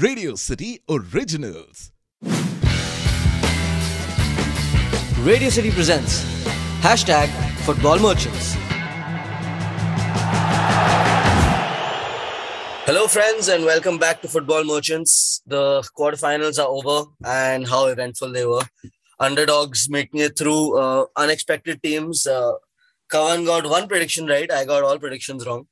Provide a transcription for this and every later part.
Radio City Originals. Radio City presents hashtag Football Merchants. Hello, friends, and welcome back to Football Merchants. The quarterfinals are over, and how eventful they were. Underdogs making it through uh, unexpected teams. Uh, Kavan got one prediction right. I got all predictions wrong.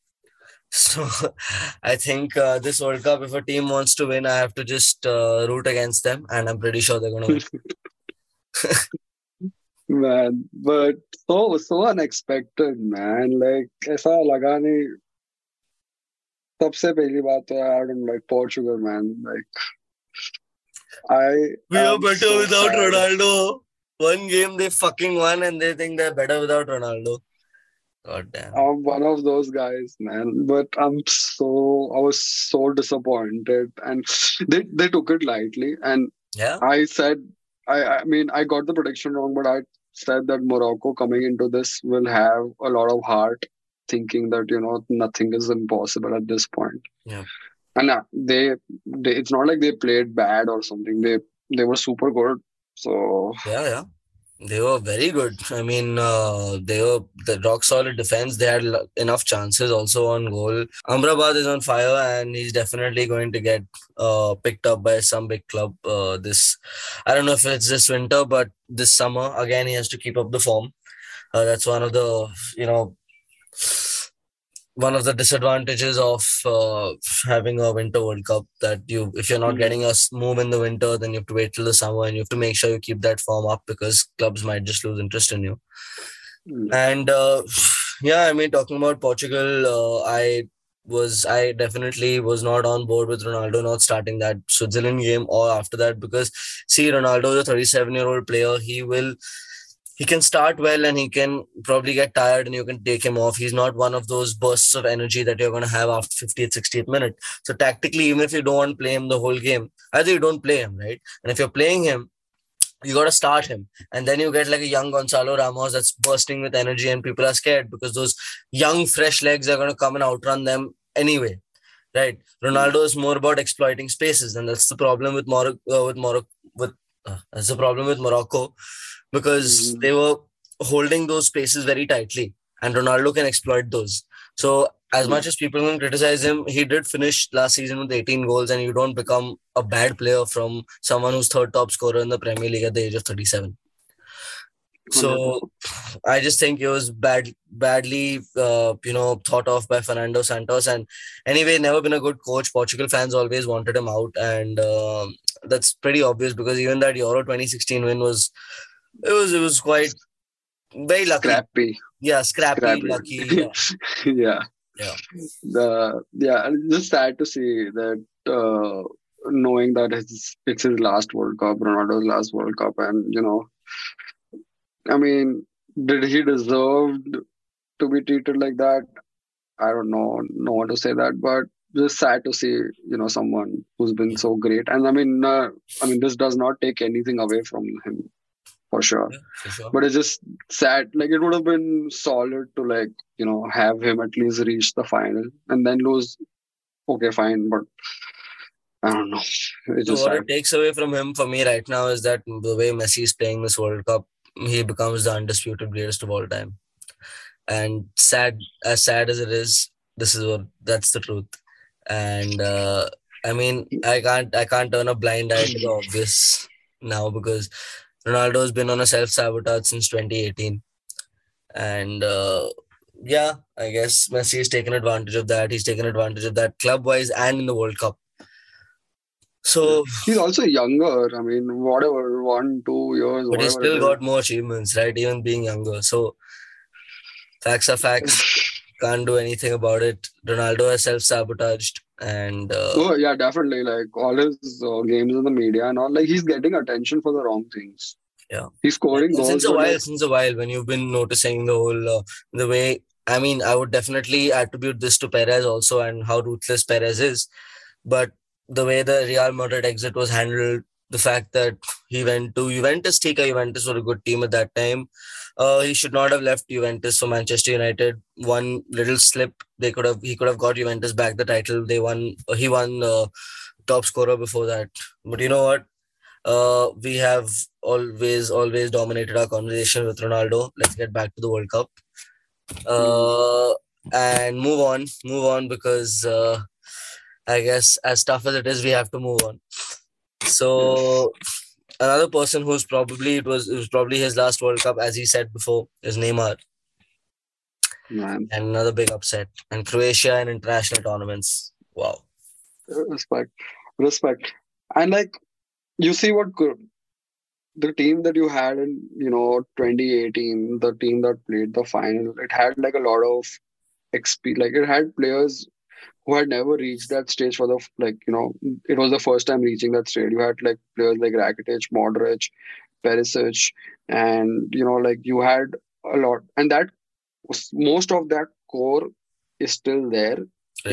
So I think uh, this World Cup, if a team wants to win, I have to just uh, root against them, and I'm pretty sure they're going to win. man, but so so unexpected, man. Like ऐसा लगा नहीं. सबसे पहली बात तो I don't like Portugal, man. Like I. We are better so without sad. Ronaldo. One game they fucking won, and they think they're better without Ronaldo. God damn. I'm one of those guys, man. But I'm so I was so disappointed, and they they took it lightly. And yeah, I said, I I mean, I got the prediction wrong, but I said that Morocco coming into this will have a lot of heart, thinking that you know nothing is impossible at this point. Yeah. And uh, they, they, it's not like they played bad or something. They they were super good. So yeah, yeah. They were very good. I mean, uh, they were the rock solid defense. They had enough chances also on goal. Amrabat is on fire, and he's definitely going to get uh, picked up by some big club. Uh, this, I don't know if it's this winter, but this summer again he has to keep up the form. Uh, that's one of the you know one of the disadvantages of uh, having a winter World Cup that you, if you're not mm-hmm. getting a move in the winter, then you have to wait till the summer and you have to make sure you keep that form up because clubs might just lose interest in you. Mm-hmm. And uh, yeah, I mean, talking about Portugal, uh, I was I definitely was not on board with Ronaldo not starting that Switzerland game or after that because see, Ronaldo is a 37 year old player. He will he can start well and he can probably get tired and you can take him off. He's not one of those bursts of energy that you're going to have after 50th, 60th minute. So tactically, even if you don't want to play him the whole game, either you don't play him, right? And if you're playing him, you got to start him. And then you get like a young Gonzalo Ramos that's bursting with energy and people are scared because those young, fresh legs are going to come and outrun them anyway. Right. Ronaldo is more about exploiting spaces. And that's the problem with Morocco, uh, with Morocco, with, uh, that's the problem with Morocco because mm-hmm. they were holding those spaces very tightly, and Ronaldo can exploit those. So, as much as people can criticize him, he did finish last season with 18 goals, and you don't become a bad player from someone who's third top scorer in the Premier League at the age of 37. So, I just think it was bad, badly, uh, you know, thought of by Fernando Santos. And anyway, never been a good coach. Portugal fans always wanted him out, and uh, that's pretty obvious because even that Euro 2016 win was it was it was quite very lucky. Scrappy. Yeah, scrappy, scrappy. lucky. Yeah. yeah. Yeah. The yeah, just sad to see that uh, knowing that it's it's his last World Cup, Ronaldo's last World Cup, and you know, I mean, did he deserve to be treated like that? I don't know, no one to say that, but just sad to see you know someone who's been so great and i mean uh, i mean this does not take anything away from him for sure. Yeah, for sure. But it's just sad. Like it would have been solid to like you know have him at least reach the final and then lose. Okay, fine, but I don't know. It's so what sad. it takes away from him for me right now is that the way Messi is playing this World Cup, he becomes the undisputed greatest of all time. And sad, as sad as it is, this is what that's the truth. And uh, I mean, I can't, I can't turn a blind eye to the obvious now because Ronaldo has been on a self sabotage since 2018. And uh, yeah, I guess Messi has taken advantage of that. He's taken advantage of that club wise and in the World Cup. So he's also younger. I mean, whatever, one, two years. But he's still got more achievements, right? Even being younger. So facts are facts. Can't do anything about it. Ronaldo has self sabotaged and uh, oh yeah definitely like all his uh, games in the media and all like he's getting attention for the wrong things yeah he's scoring goals since a while like, since a while when you've been noticing the whole uh, the way i mean i would definitely attribute this to perez also and how ruthless perez is but the way the real madrid exit was handled the fact that he went to Juventus. Tika Juventus were a good team at that time. Uh, he should not have left Juventus for Manchester United. One little slip, they could have he could have got Juventus back the title. They won. He won uh, top scorer before that. But you know what? Uh, we have always always dominated our conversation with Ronaldo. Let's get back to the World Cup. Uh, and move on, move on because uh, I guess as tough as it is, we have to move on. So another person who's probably it was it was probably his last World Cup, as he said before, is Neymar, Man, and another big upset. And Croatia and international tournaments. Wow. respect, respect, and like you see what the team that you had in you know 2018, the team that played the final, it had like a lot of XP. Like it had players who had never reached that stage for the like you know it was the first time reaching that stage. You had like players like Rakitic, Modric, Perisic, and you know like you had a lot, and that was- most of that core is still there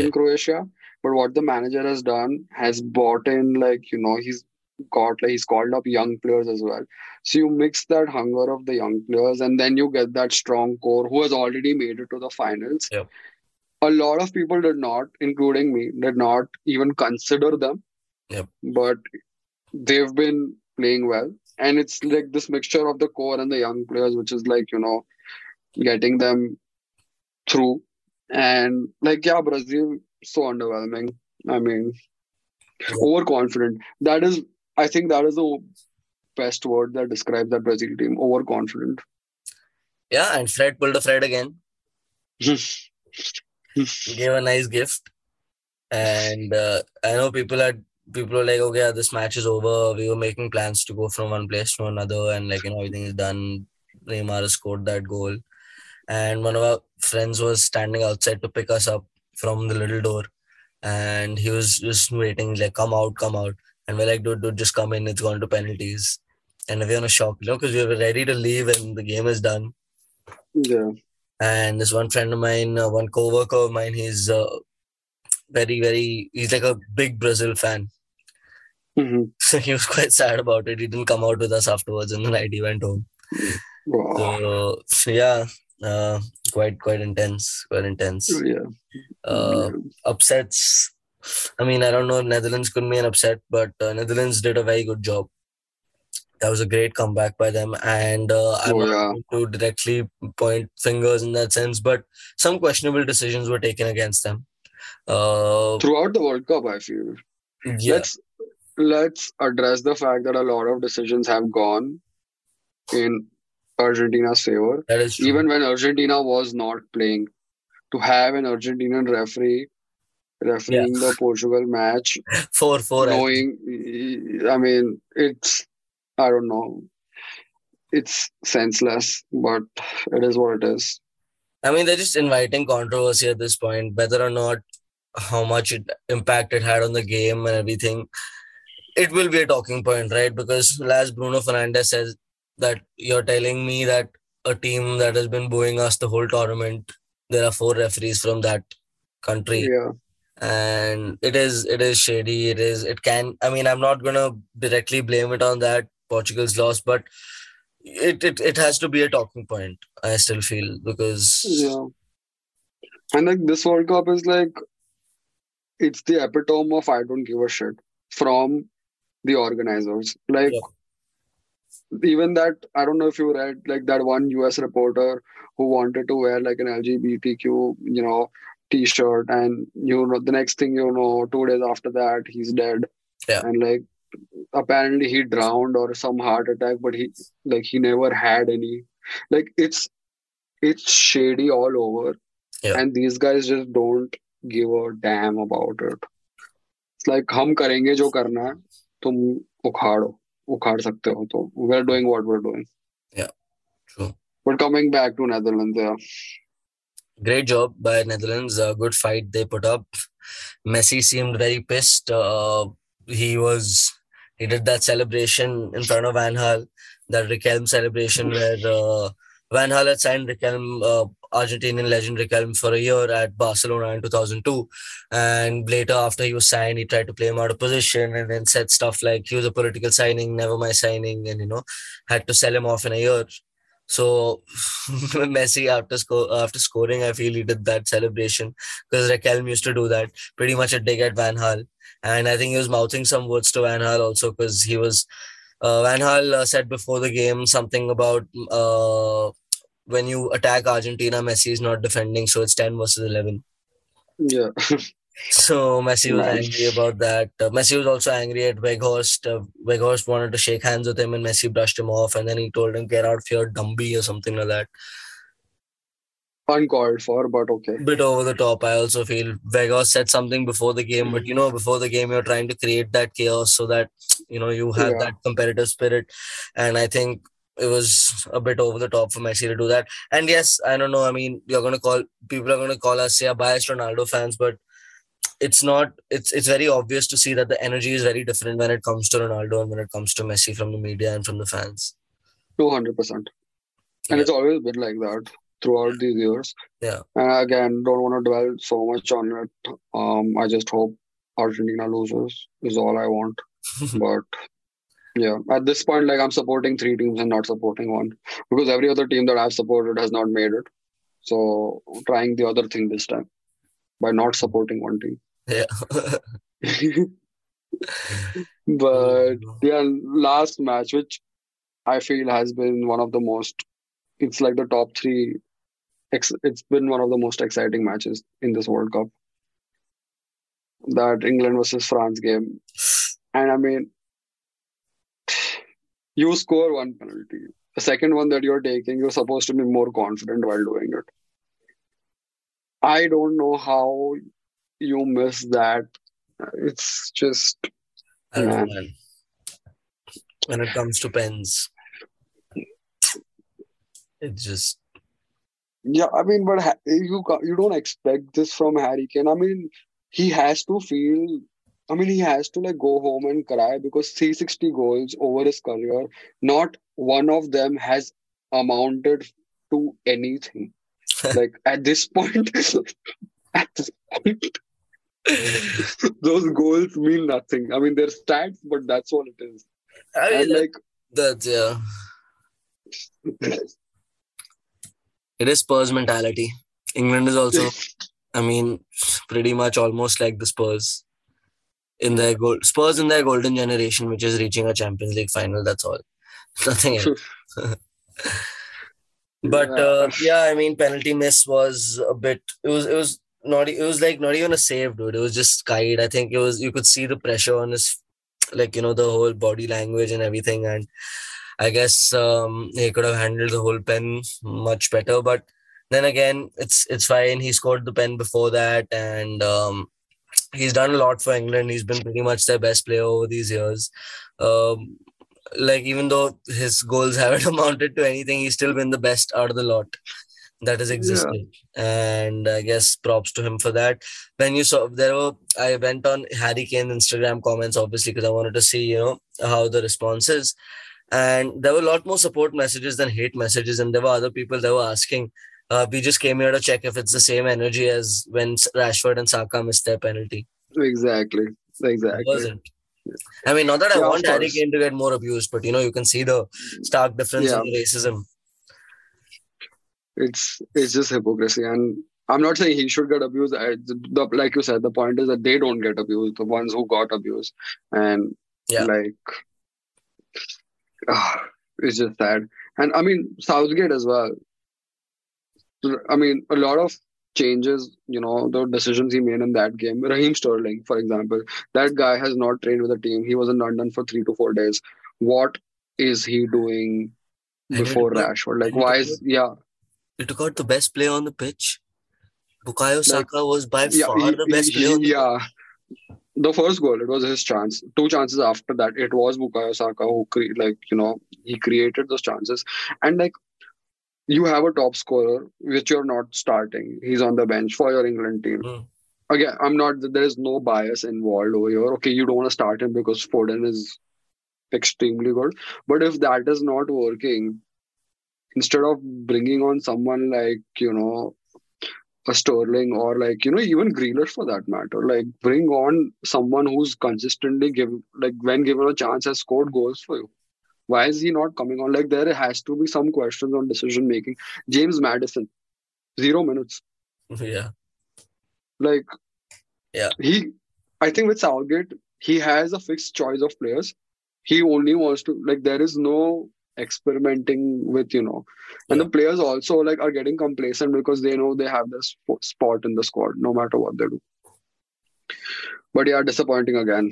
in Croatia. But what the manager has done has bought in like you know he's got like he's called up young players as well. So you mix that hunger of the young players, and then you get that strong core who has already made it to the finals. Yep. A lot of people did not, including me, did not even consider them. Yep. But they've been playing well, and it's like this mixture of the core and the young players, which is like you know getting them through. And like yeah, Brazil so underwhelming. I mean, overconfident. That is, I think that is the best word that describes that Brazil team. Overconfident. Yeah, and Fred pulled a Fred again. gave a nice gift, and uh, I know people had people were like, okay, this match is over. We were making plans to go from one place to another, and like you know everything is done. Neymar scored that goal, and one of our friends was standing outside to pick us up from the little door, and he was just waiting, like, come out, come out, and we're like, dude, dude, just come in. It's gone to penalties, and we're in a shock, you know, because we were ready to leave and the game is done. yeah. And this one friend of mine, uh, one coworker of mine, he's uh, very, very, he's like a big Brazil fan. hmm So he was quite sad about it. He didn't come out with us afterwards, and the night he went home. Wow. So, so yeah, uh, quite, quite intense, quite intense. yeah. Uh, upsets. I mean, I don't know Netherlands could be an upset, but uh, Netherlands did a very good job. That was a great comeback by them, and uh, I'm Oh, not yeah. going to directly point fingers in that sense, but some questionable decisions were taken against them. Uh, Throughout the World Cup, I feel. yeah, Let's let's address the fact that a lot of decisions have gone in Argentina's favor. that is true. Even when Argentina was not playing, to have an Argentinian referee refereeing the Portugal match four, four. I knowing i mean it's i don't know it's senseless but it is what it is I mean, they're just inviting controversy at this point, whether or not how much it, impact it had on the game and everything. It will be a talking point, right? Because as Bruno Fernandez says, that you're telling me that a team that has been booing us the whole tournament, there are four referees from that country, yeah and it is it is shady. It is it can. I mean, I'm not gonna directly blame it on that Portugal's loss, but it it, it has to be a talking point. I still feel because yeah and like this world cup is like it's the epitome of i don't give a shit from the organizers like Yeah. even that i don't know if you read like that one us reporter who wanted to wear like an lgbtq you know t-shirt and you know the next thing you know two days after that he's dead Yeah. and like apparently he drowned or some heart attack but he like he never had any. Like it's it's shady all over. Yeah. and these guys just don't give a damn about it. It's like hum karenge jo karna hai tum ukhado ukhad sakte ho to we're doing what we're doing. Yeah true. But coming back to netherlands yeah. Great job by netherlands uh, good fight they put up. Messi seemed very pissed uh, he was he did that celebration in front of Van Gaal, that Riquelme celebration where uh, Van Gaal had signed Riquelme, uh, Argentinian legend Riquelme, for a year at Barcelona in 2002. And later, after he was signed, he tried to play him out of position and then said stuff like he was a political signing, never my signing, and you know had to sell him off in a year. So Messi after sco- after scoring, I feel he did that celebration because Riquelme used to do that pretty much a dig at Van Gaal, and I think he was mouthing some words to Van Gaal also because he was uh, Van Gaal uh, said before the game something about uh, when you attack Argentina, Messi is not defending, so it's ten versus eleven. Yeah. So Messi was angry about that. Uh, Messi was also angry at Weghorst. Uh, Weghorst wanted to shake hands with him, and Messi brushed him off, and then he told him, "Get out of here, Dumby," or something like that. Uncalled for, but okay. bit over the top. I also feel Weghorst said something before the game, but you know, before the game, you're trying to create that chaos so that you know you have Yeah. that competitive spirit, and I think it was a bit over the top for Messi to do that. And yes, I don't know. I mean, you're gonna call people are gonna call us yeah biased Ronaldo fans, but it's not. It's it's very obvious to see that the energy is very different when it comes to Ronaldo and when it comes to Messi from the media and from the fans. Two hundred percent. And Yeah. it's always been like that throughout these years. Yeah. And again, don't want to dwell so much on it. Um, I just hope Argentina loses is all I want. but yeah, at this point, like I'm supporting three teams and not supporting one because every other team that I've supported has not made it. So trying the other thing this time by not supporting one team. yeah. but yeah, last match, which I feel has been one of the most, it's like the top three. Ex- it's been one of the most exciting matches in this World Cup. That England versus France game. And I mean, you score one penalty. The second one that you're taking, you're supposed to be more confident while doing it. I don't know how you miss that. It's just I don't know, man. When it comes to pens, it's just Yeah, I mean, but you you don't expect this from Harry Kane. I mean, he has to feel. I mean, he has to like go home and cry because 360 goals over his career, not one of them has amounted to anything. like at this point, at this point, those goals mean nothing. I mean, they're stats, but that's all it is. I mean, And like, that yeah, it is Spurs mentality. England is also, I mean, pretty much almost like the Spurs in their gold Spurs in their golden generation, which is reaching a Champions League final. That's all. Nothing else. But Yeah. uh, yeah, I mean, penalty miss was a bit. It was. It was not. It was like not even a save, dude. It was just kite. I think it was. You could see the pressure on his, like you know, the whole body language and everything. And I guess um, he could have handled the whole pen much better. But then again, it's it's fine. He scored the pen before that, and um, he's done a lot for England. He's been pretty much their best player over these years. Um, like even though his goals haven't amounted to anything, he's still been the best out of the lot that has existed. And I guess props to him for that. When you saw there were, I went on Harry Kane's Instagram comments obviously because I wanted to see you know how the response is. And there were a lot more support messages than hate messages, and there were other people that were asking. Uh, we just came here to check if it's the same energy as when Rashford and Saka missed their penalty. exactly, exactly It wasn't. I mean, not that I Yeah, of want Harry. Kane to get more abused, but you know, you can see the stark difference Yeah. in racism. it's it's just hypocrisy and i'm not saying he should get abused I, the, like you said the point is that they don't get abused the ones who got abused and Yeah. like ah, it's just sad. And i mean southgate as well. I mean a lot of changes you know the decisions he made in that game. Raheem sterling for example. That guy has not trained with the team. He was in london for three to four days. What is he doing before rashford? Like why is yeah. He took out the best player on the pitch. Bukayo Like, Saka was by yeah, far he- the best he- player. On the yeah. The first goal, it was his chance. Two chances after that, it was Bukayo Saka who, cre- like, you know, he created those chances. And, like, you have a top scorer, which you're not starting. He's on the bench for your England team. Hmm. Again, I'm not, there is no bias involved over here. Okay, you don't want to start him because Foden is extremely good. But if that is not working, instead of bringing on someone like, you know, a Sterling or like you know even Grealish for that matter. Like bring on someone who's consistently give like when given a chance has scored goals for you. Why is he not coming on? Like there has to be some questions on decision making. James Maddison, zero minutes. Yeah. Like Yeah. he I think with Southgate, he has a fixed choice of players. He only wants to like there is no experimenting with you know. And Yeah. the players also like are getting complacent because they know they have this spot in the squad no matter what they do. But yeah disappointing again.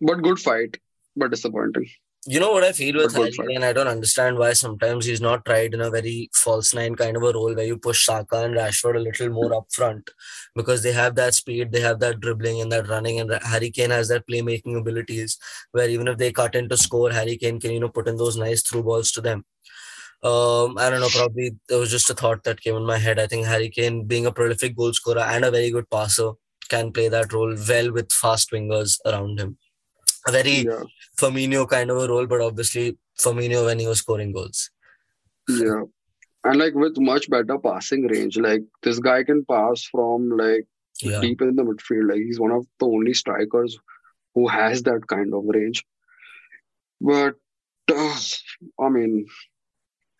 But good fight but disappointing You know what I feel with Harry. Kane? I don't understand why sometimes he's not tried in a very false nine kind of a role where you push Saka and Rashford a little more up front because they have that speed, they have that dribbling and that running, and Harry Kane has that playmaking abilities where even if they cut into score, Harry Kane can you know put in those nice through balls to them. Um, I don't know. Probably it was just a thought that came in my head. I think Harry Kane, being a prolific goal scorer and a very good passer, can play that role well with fast wingers around him. A very yeah Firmino kind of a role, but obviously Firmino when he was scoring goals. yeah and like with much better passing range like this guy can pass from like Yeah, deep in the midfield like he's one of the only strikers who has that kind of range but uh, i mean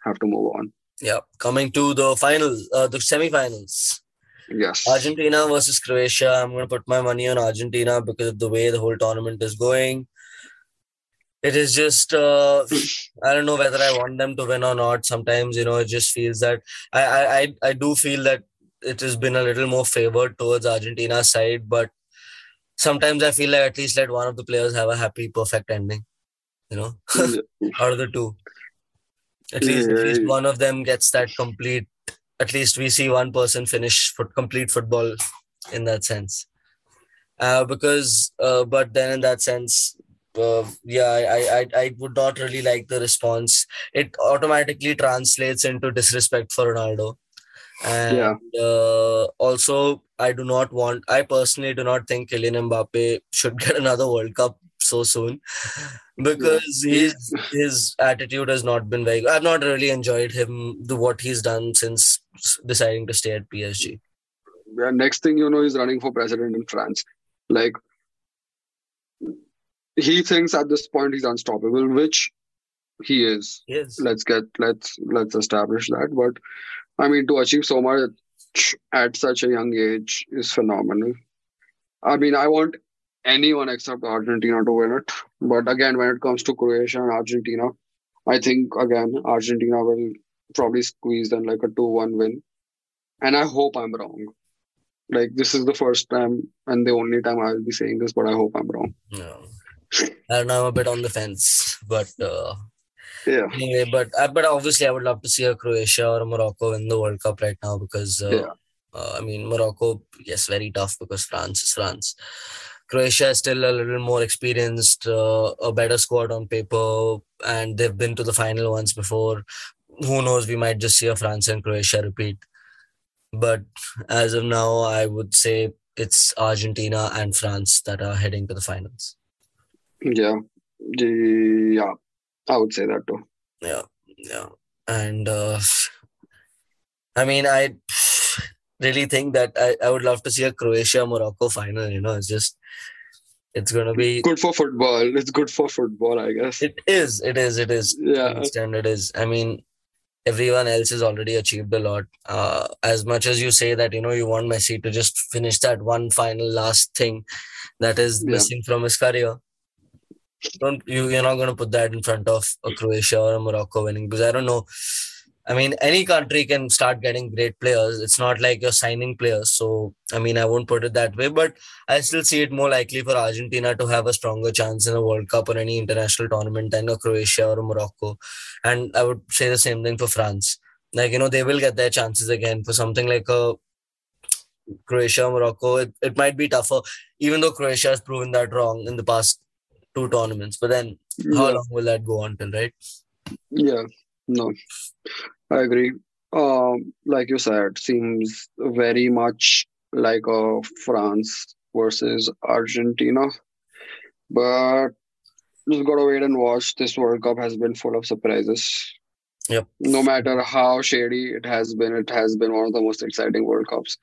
have to move on yeah. Coming to the final, uh, the semi-finals. Yes Argentina versus Croatia. I'm going to put my money on Argentina because of the way the whole tournament is going. It is just, uh, I don't know whether I want them to win or not. Sometimes, you know, it just feels that I, I, I, do feel that it has been a little more favored towards Argentina's side, but sometimes I feel like at least let one of the players have a happy, perfect ending. You know, out of the two, at least at least one of them gets that complete. At least we see one person finish complete football in that sense. Uh, because, uh, but then in that sense, uh, yeah, I, I, I would not really like the response. It automatically translates into disrespect for Ronaldo. And Yeah. uh, also, I do not want, I personally do not think Kylian Mbappe should get another World Cup so soon because his his attitude has not been very good. I've not really enjoyed him, the what he's done since deciding to stay at PSG. Yeah, next thing you know, he's running for president in France. Like he thinks at this point he's unstoppable, which he is. Yes. Let's get let's let's establish that. But I mean, to achieve so much at such a young age is phenomenal. I mean, I want anyone except Argentina to win it. But again, when it comes to Croatia and Argentina, I think again Argentina will probably squeezed them like a two-one win. And I hope I'm wrong. Like this is the first time and the only time I will be saying this, but I hope I'm wrong. No. I don't know. I'm a bit on the fence, but uh, Yeah. anyway, but uh, but obviously, I would love to see a Croatia or a Morocco win the World Cup right now because uh, Yeah. uh, I mean Morocco, yes, very tough because France is France. Croatia is still a little more experienced, uh, a better squad on paper, and they've been to the final once before. Who knows? We might just see a France and Croatia repeat. But as of now, I would say it's Argentina and France that are heading to the finals. Yeah. Yeah. I would say that too. Yeah, yeah. And uh, I mean, I really think that I, I would love to see a Croatia Morocco final. You know, it's just it's gonna be. Good for football. It's good for football, I guess. It is. It is. It is. To Yeah. extent, it is. I mean, everyone else has already achieved a lot. Uh, as much as you say that you know you want Messi to just finish that one final last thing that is Yeah. missing from his career. Don't you? You're not going to put that in front of a Croatia or a Morocco winning because I don't know. I mean, any country can start getting great players. It's not like you're signing players. So, I mean, I won't put it that way, but I still see it more likely for Argentina to have a stronger chance in a World Cup or any international tournament than a Croatia or a Morocco. And I would say the same thing for France. Like, you know, they will get their chances again for something like a Croatia, or Morocco. It, it might be tougher, even though Croatia has proven that wrong in the past two tournaments. But then, how Yeah. long will that go on till, right? Yeah. No. I agree. Um, like you said, seems very much like a France versus Argentina. But just gotta wait and watch. This World Cup has been full of surprises. Yep. No matter how shady it has been, it has been one of the most exciting World Cups.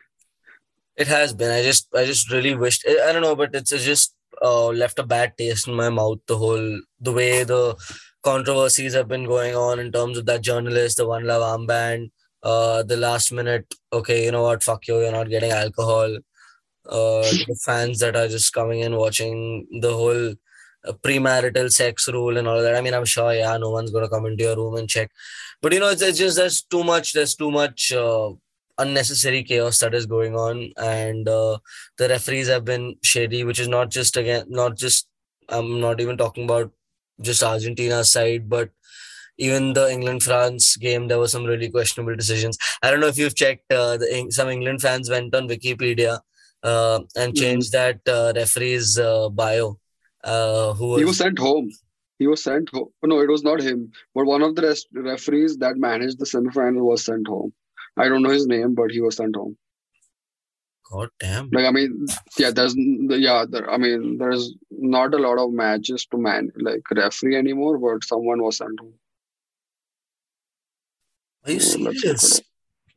It has been. I just, I just really wished. I don't know, but it's just uh, left a bad taste in my mouth. The whole, the way the controversies have been going on in terms of that journalist, the one love armband, uh, the last minute, okay, you know what, fuck you, you're not getting alcohol. Uh, the fans that are just coming in watching the whole uh, premarital sex rule and all that. I mean, I'm sure, yeah, no one's gonna come into your room and check, but you know, it's, it's just there's too much, there's too much uh, unnecessary chaos that is going on, and uh, the referees have been shady, which is not just again, not just I'm not even talking about just Argentina's side, but even the England France game, there were some really questionable decisions. I don't know if you've checked. Uh, the, some England fans went on Wikipedia uh, and Mhm. changed that uh, referee's uh, bio. Uh, who was, He was sent home. He was sent home. No, it was not him. But one of the rest referees that managed the semifinal was sent home. I don't know his name, but he was sent home. God damn. Like I mean, yeah, there's yeah, there, I mean, there's not a lot of matches to man like referee anymore, but someone was sent home. Are you Oh, serious?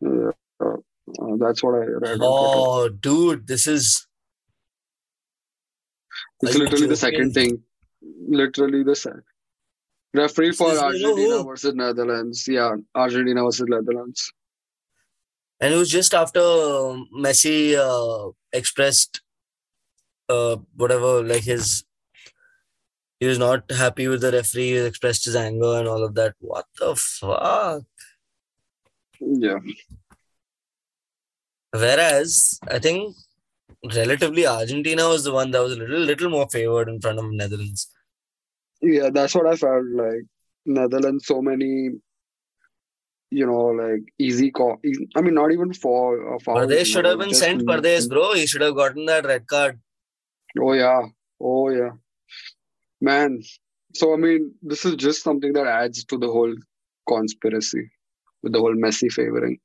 Yeah, uh, uh, that's what I read. Oh, dude, this is. It's literally the second thing. Literally the second. Referee for This Argentina versus Netherlands. Yeah, Argentina versus Netherlands. And it was just after um, Messi uh, expressed uh, whatever, like his. He was not happy with the referee, he expressed his anger and all of that. What the fuck? Yeah. Whereas I think relatively Argentina was the one that was a little little more favored in front of Netherlands. Yeah, that's what I felt like. Netherlands, so many, you know, like easy call. I mean, not even for uh. Paredes should know, have been sent Paredes, bro. He should have gotten that red card. Oh yeah, oh yeah, man. So I mean, this is just something that adds to the whole conspiracy with the whole Messi favoring.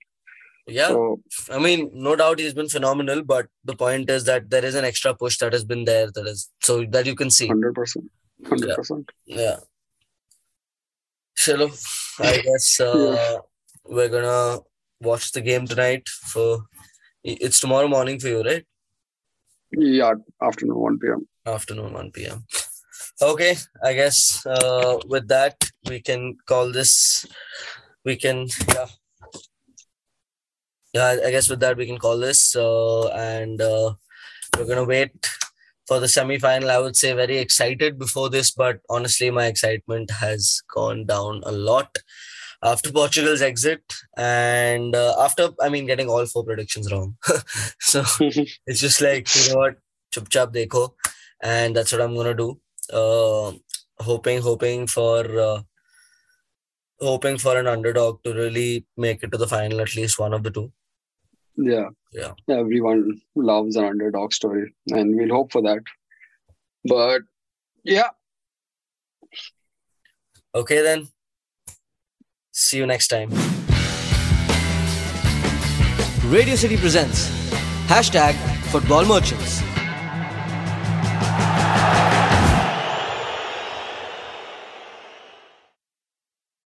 Yeah, So I mean, no doubt he's been phenomenal, but the point is that there is an extra push that has been there that is so that you can see. hundred percent, hundred percent. Yeah. Chalo, I guess uh, we're gonna watch the game tonight. For it's tomorrow morning for you, right? Yeah, afternoon, one p.m. Afternoon, 1 p.m. Okay, I guess uh, with that we can call this. We can yeah. Yeah, I- I guess with that we can call this, uh, and uh, we're gonna wait for the semi-final. I would say very excited before this, but honestly, my excitement has gone down a lot after Portugal's exit, and uh, after I mean getting all four predictions wrong. so it's just like you know what, chup chap dekho, and that's what I'm gonna do. Uh, hoping, hoping for. Uh, hoping for an underdog to really make it to the final, at least one of the two. Yeah. Yeah. Everyone loves an underdog story, and we'll hope for that. But yeah, Okay, then. See you next time. Radio City presents hashtag Football Merchants.